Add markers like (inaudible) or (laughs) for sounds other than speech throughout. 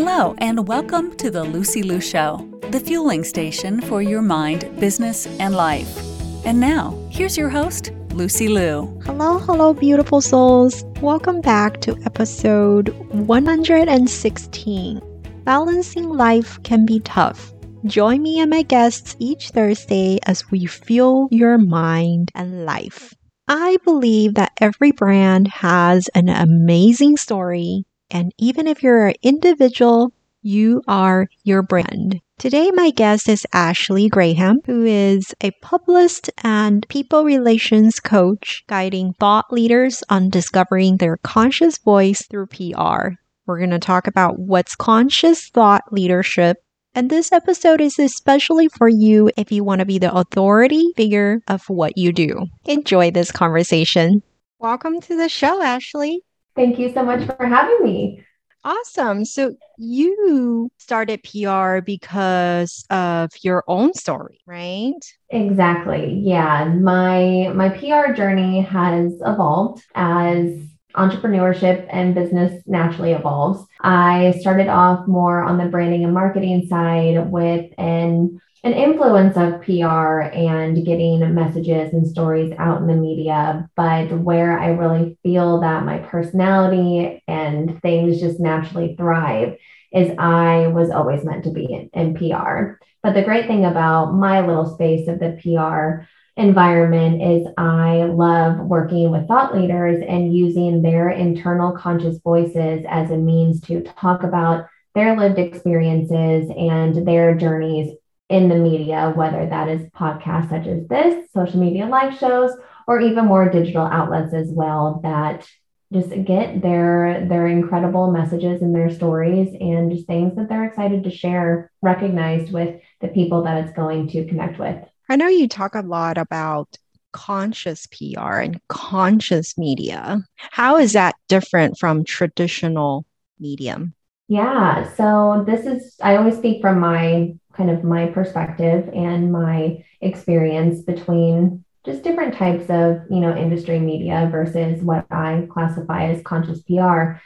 Hello, and welcome to the Lucy Liu Show, the fueling station for your mind, business, and life. And now, here's your host, Lucy Liu. Hello, hello, beautiful souls. Welcome back to episode 116. Balancing life can be tough. Join me and my guests each Thursday as we fuel your mind and life. I believe that every brand has an amazing story and even if you're an individual, you are your brand. Today, my guest is Ashley Graham, who is a publicist and people relations coach, guiding thought leaders on discovering their conscious voice through PR. We're going to talk about what's conscious thought leadership. And this episode is especially for you if you want to be the authority figure of what you do. Enjoy this conversation. Welcome to the show, Ashley. Thank you so much for having me. Awesome. So you started PR because of your own story, right? Exactly. Yeah. My my PR journey has evolved as entrepreneurship and business naturally evolves. I started off more on the branding and marketing side with an an influence of PR and getting messages and stories out in the media, but where I really feel that my personality and things just naturally thrive is I was always meant to be in, in PR. But the great thing about my little space of the PR environment is I love working with thought leaders and using their internal conscious voices as a means to talk about their lived experiences and their journeys in the media, whether that is podcasts such as this, social media live shows, or even more digital outlets as well that just get their their incredible messages and their stories and just things that they're excited to share recognized with the people that it's going to connect with. I know you talk a lot about conscious PR and conscious media. How is that different from traditional medium? Yeah, so this is I always speak from my kind of my perspective and my experience between just different types of you know industry media versus what i classify as conscious pr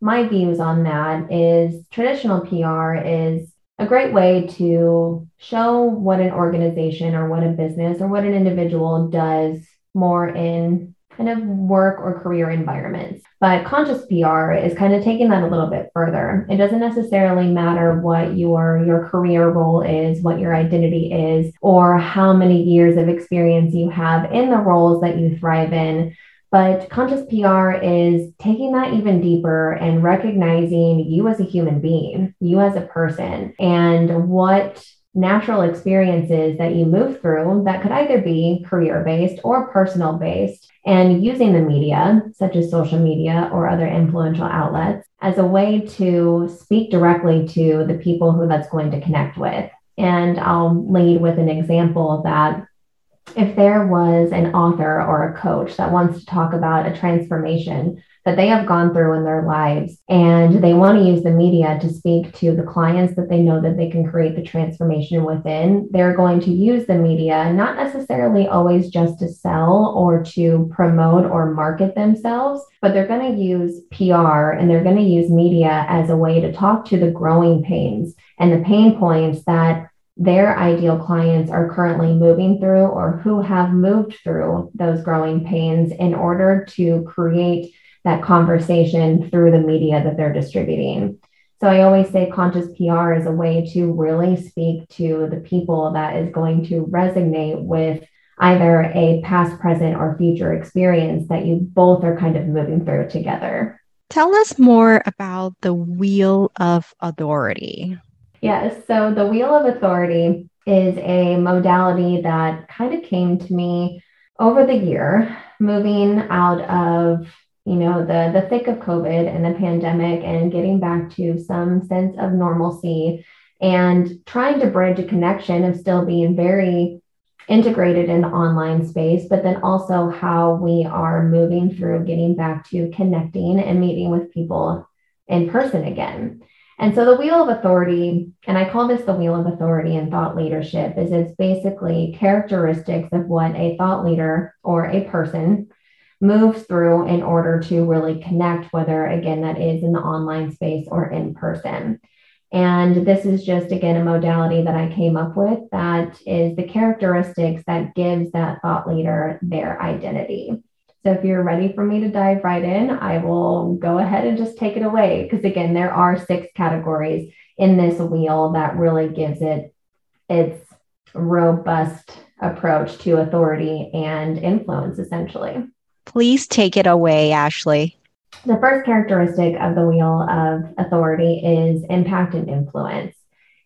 my views on that is traditional pr is a great way to show what an organization or what a business or what an individual does more in kind of work or career environments. But conscious PR is kind of taking that a little bit further. It doesn't necessarily matter what your your career role is, what your identity is, or how many years of experience you have in the roles that you thrive in. But conscious PR is taking that even deeper and recognizing you as a human being, you as a person, and what natural experiences that you move through that could either be career based or personal based, and using the media, such as social media or other influential outlets, as a way to speak directly to the people who that's going to connect with. And I'll lead with an example that if there was an author or a coach that wants to talk about a transformation that they have gone through in their lives. And they want to use the media to speak to the clients that they know that they can create the transformation within. They're going to use the media not necessarily always just to sell or to promote or market themselves but they're going to use PR and they're going to use media as a way to talk to the growing pains and the pain points that their ideal clients are currently moving through or who have moved through those growing pains in order to create that conversation through the media that they're distributing. So I always say conscious PR is a way to really speak to the people that is going to resonate with either a past, present, or future experience that you both are kind of moving through together. Tell us more about the Wheel of Authority. Yes. So the Wheel of Authority is a modality that kind of came to me over the year, moving out of you know the the thick of covid and the pandemic and getting back to some sense of normalcy and trying to bridge a connection of still being very integrated in the online space but then also how we are moving through getting back to connecting and meeting with people in person again. And so the wheel of authority and i call this the wheel of authority and thought leadership is it's basically characteristics of what a thought leader or a person moves through in order to really connect, whether again that is in the online space or in person. And this is just, again, a modality that I came up with that is the characteristics that gives that thought leader their identity. So if you're ready for me to dive right in, I will go ahead and just take it away. Because again, there are six categories in this wheel that really gives it its robust approach to authority and influence, essentially. Please take it away, Ashley. The first characteristic of the wheel of authority is impact and influence.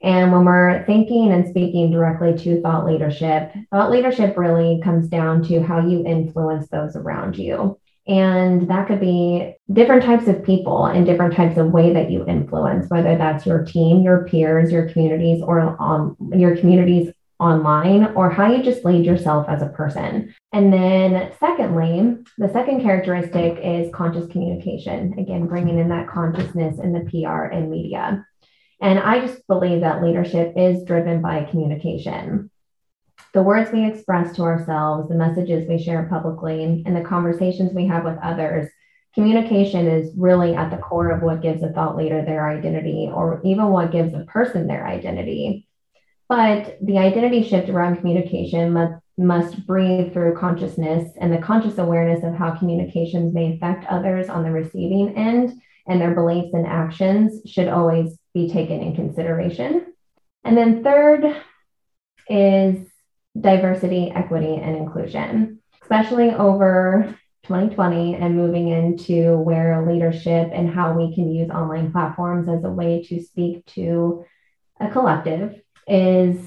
And when we're thinking and speaking directly to thought leadership, thought leadership really comes down to how you influence those around you. And that could be different types of people and different types of way that you influence, whether that's your team, your peers, your communities, or on your communities online or how you just lead yourself as a person. And then, secondly, the second characteristic is conscious communication. Again, bringing in that consciousness in the PR and media. And I just believe that leadership is driven by communication. The words we express to ourselves, the messages we share publicly, and the conversations we have with others communication is really at the core of what gives a thought leader their identity or even what gives a person their identity. But the identity shift around communication must, must breathe through consciousness and the conscious awareness of how communications may affect others on the receiving end and their beliefs and actions should always be taken in consideration. And then third is diversity, equity, and inclusion, especially over 2020 and moving into where leadership and how we can use online platforms as a way to speak to a collective is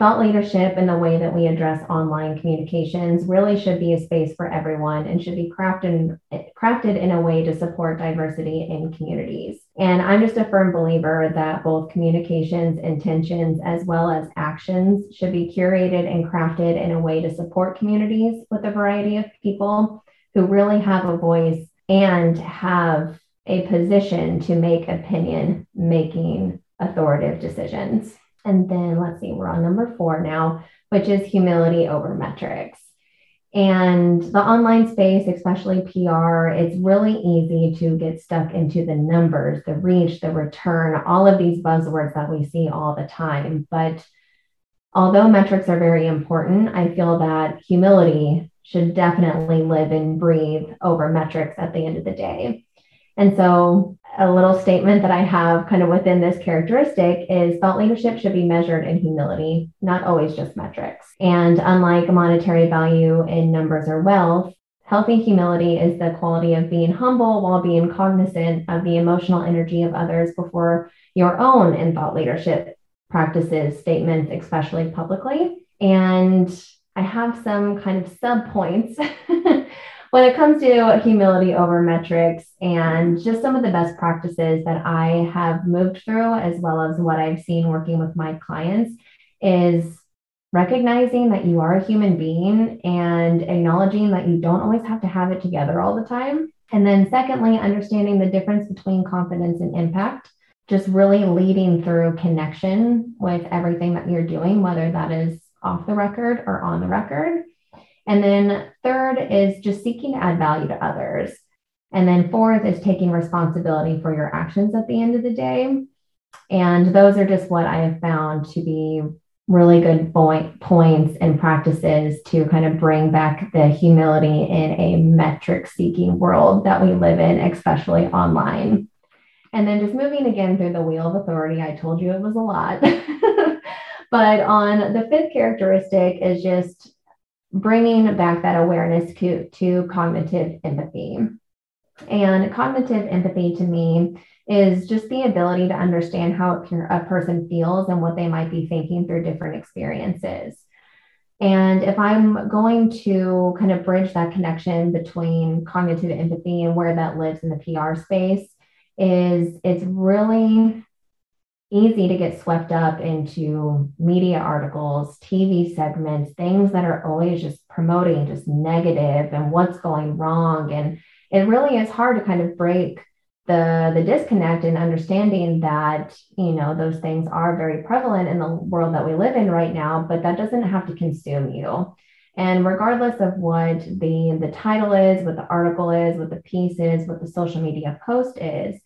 thought leadership and the way that we address online communications really should be a space for everyone and should be crafted, crafted in a way to support diversity in communities. And I'm just a firm believer that both communications, intentions, as well as actions should be curated and crafted in a way to support communities with a variety of people who really have a voice and have a position to make opinion making authoritative decisions. And then let's see, we're on number four now, which is humility over metrics. And the online space, especially PR, it's really easy to get stuck into the numbers, the reach, the return, all of these buzzwords that we see all the time. But although metrics are very important, I feel that humility should definitely live and breathe over metrics at the end of the day. And so, a little statement that I have kind of within this characteristic is thought leadership should be measured in humility, not always just metrics. And unlike monetary value in numbers or wealth, healthy humility is the quality of being humble while being cognizant of the emotional energy of others before your own in thought leadership practices, statements, especially publicly. And I have some kind of sub points (laughs) when it comes to humility over metrics and just some of the best practices that I have moved through, as well as what I've seen working with my clients, is recognizing that you are a human being and acknowledging that you don't always have to have it together all the time. And then, secondly, understanding the difference between confidence and impact, just really leading through connection with everything that you're doing, whether that is off the record or on the record. And then third is just seeking to add value to others. And then fourth is taking responsibility for your actions at the end of the day. And those are just what I have found to be really good point, points and practices to kind of bring back the humility in a metric seeking world that we live in, especially online. And then just moving again through the wheel of authority, I told you it was a lot. (laughs) but on the fifth characteristic is just bringing back that awareness to, to cognitive empathy. And cognitive empathy to me is just the ability to understand how a person feels and what they might be thinking through different experiences. And if I'm going to kind of bridge that connection between cognitive empathy and where that lives in the PR space, is it's really easy to get swept up into media articles, TV segments, things that are always just promoting just negative and what's going wrong. And it really is hard to kind of break the the disconnect and understanding that you know those things are very prevalent in the world that we live in right now but that doesn't have to consume you and regardless of what the the title is what the article is what the piece is what the social media post is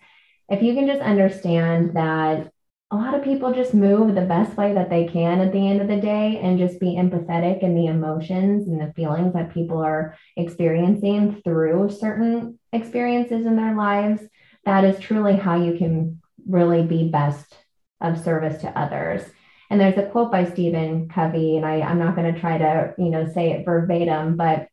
if you can just understand that a lot of people just move the best way that they can at the end of the day and just be empathetic in the emotions and the feelings that people are experiencing through certain experiences in their lives. That is truly how you can really be best of service to others. And there's a quote by Stephen Covey, and I, I'm not going to try to, you know, say it verbatim, but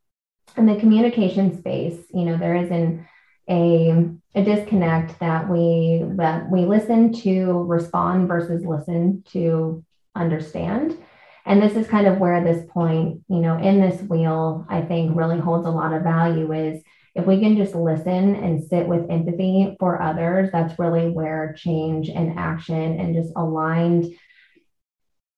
in the communication space, you know, there is an a, a disconnect that we that we listen to respond versus listen to understand. And this is kind of where this point you know in this wheel i think really holds a lot of value is if we can just listen and sit with empathy for others that's really where change and action and just aligned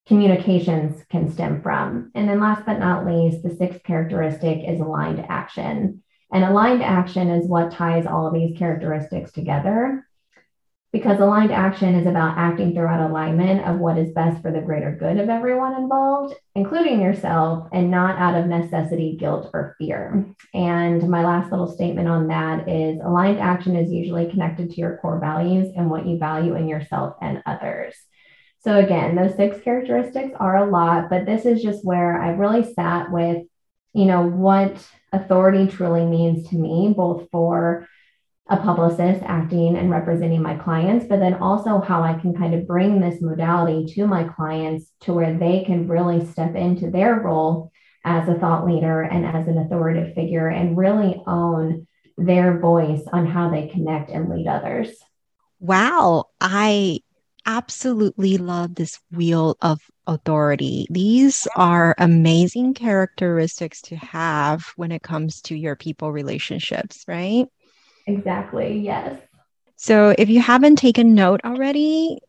communications can stem from. And then last but not least the sixth characteristic is aligned action and aligned action is what ties all of these characteristics together because aligned action is about acting throughout alignment of what is best for the greater good of everyone involved, including yourself, and not out of necessity, guilt, or fear. And my last little statement on that is aligned action is usually connected to your core values and what you value in yourself and others. So, again, those six characteristics are a lot, but this is just where I really sat with, you know, what authority truly means to me, both for a publicist acting and representing my clients, but then also how I can kind of bring this modality to my clients to where they can really step into their role as a thought leader and as an authoritative figure and really own their voice on how they connect and lead others. Wow. I absolutely love this wheel of authority. These are amazing characteristics to have when it comes to your people relationships, right? Exactly. Yes. So if you haven't taken note already,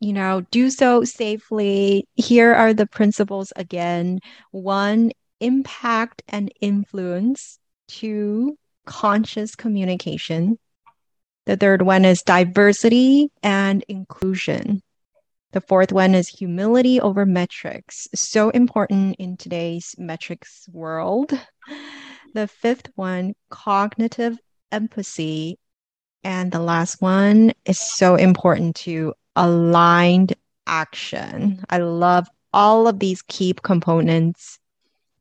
you know, do so safely. Here are the principles again. One, impact and influence. Two, conscious communication. The third one is diversity and inclusion. The fourth one is humility over metrics. So important in today's metrics world. The fifth one, cognitive empathy. And the last one is so important to aligned action. I love all of these key components.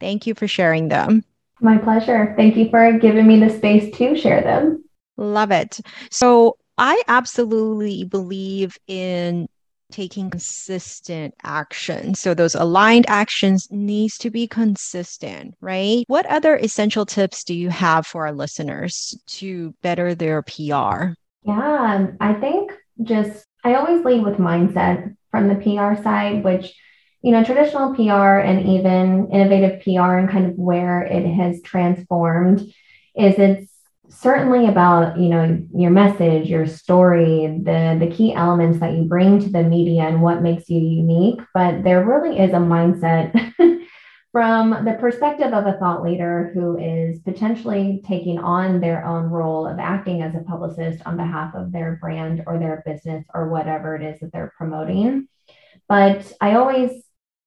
Thank you for sharing them. My pleasure. Thank you for giving me the space to share them. Love it. So I absolutely believe in taking consistent action. So those aligned actions needs to be consistent, right? What other essential tips do you have for our listeners to better their PR? Yeah, um, I think just I always lead with mindset from the PR side, which you know, traditional PR and even innovative PR and kind of where it has transformed is it's certainly about you know your message your story the the key elements that you bring to the media and what makes you unique. But there really is a mindset (laughs) from the perspective of a thought leader who is potentially taking on their own role of acting as a publicist on behalf of their brand or their business or whatever it is that they're promoting. But i always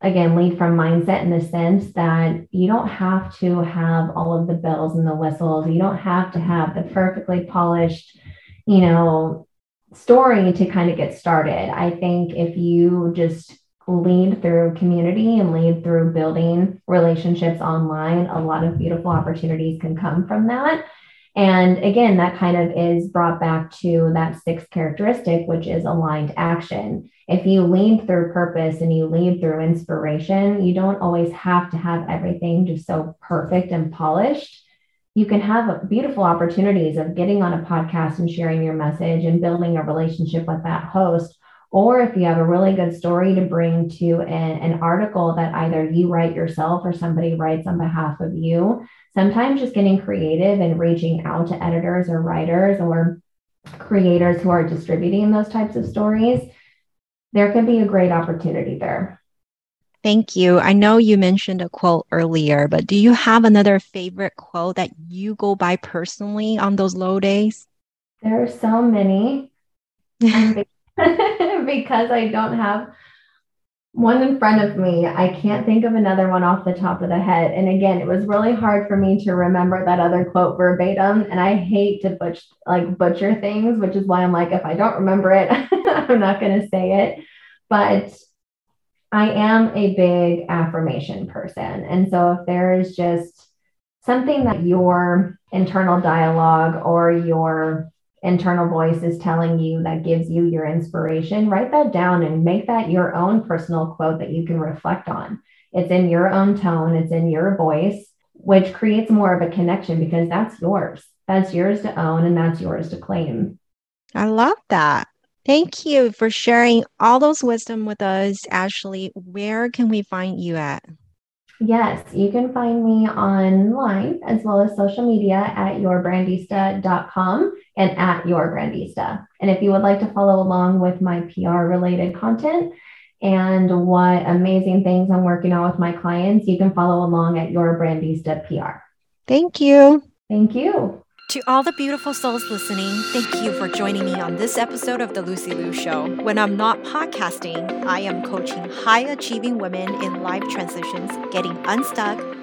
again lead from mindset in the sense that you don't have to have all of the bells and the whistles. You don't have to have the perfectly polished you know story to kind of get started. I think if you just lead through community and lead through building relationships online a lot of beautiful opportunities can come from that and again, that kind of is brought back to that sixth characteristic, which is aligned action. If you lead through purpose and you lead through inspiration, you don't always have to have everything just so perfect and polished. You can have beautiful opportunities of getting on a podcast and sharing your message and building a relationship with that host. Or if you have a really good story to bring to an, an article that either you write yourself or somebody writes on behalf of you, sometimes just getting creative and reaching out to editors or writers or creators who are distributing those types of stories, there could be a great opportunity there. Thank you. I know you mentioned a quote earlier, but do you have another favorite quote that you go by personally on those low days? There are so many (laughs) (laughs) because I don't have one in front of me. I can't think of another one off the top of the head. And again, it was really hard for me to remember that other quote verbatim. And I hate to butch like butcher things, which is why I'm like, if I don't remember it, (laughs) I'm not going to say it. But I am a big affirmation person. And so if there is just something that your internal dialogue or your internal voice is telling you that gives you your inspiration, write that down and make that your own personal quote that you can reflect on. It's in your own tone, it's in your voice, which creates more of a connection because that's yours. That's yours to own and that's yours to claim. I love that. Thank you for sharing all those wisdom with us, Ashley. Where can we find you at? Yes, you can find me online as well as social media at yourbrandista.com and at yourbrandista. And if you would like to follow along with my PR related content and what amazing things I'm working on with my clients, you can follow along at Your Brandista PR. Thank you. Thank you. To all the beautiful souls listening, thank you for joining me on this episode of The Lucy Liu Show. When I'm not podcasting, I am coaching high achieving women in life transitions, getting unstuck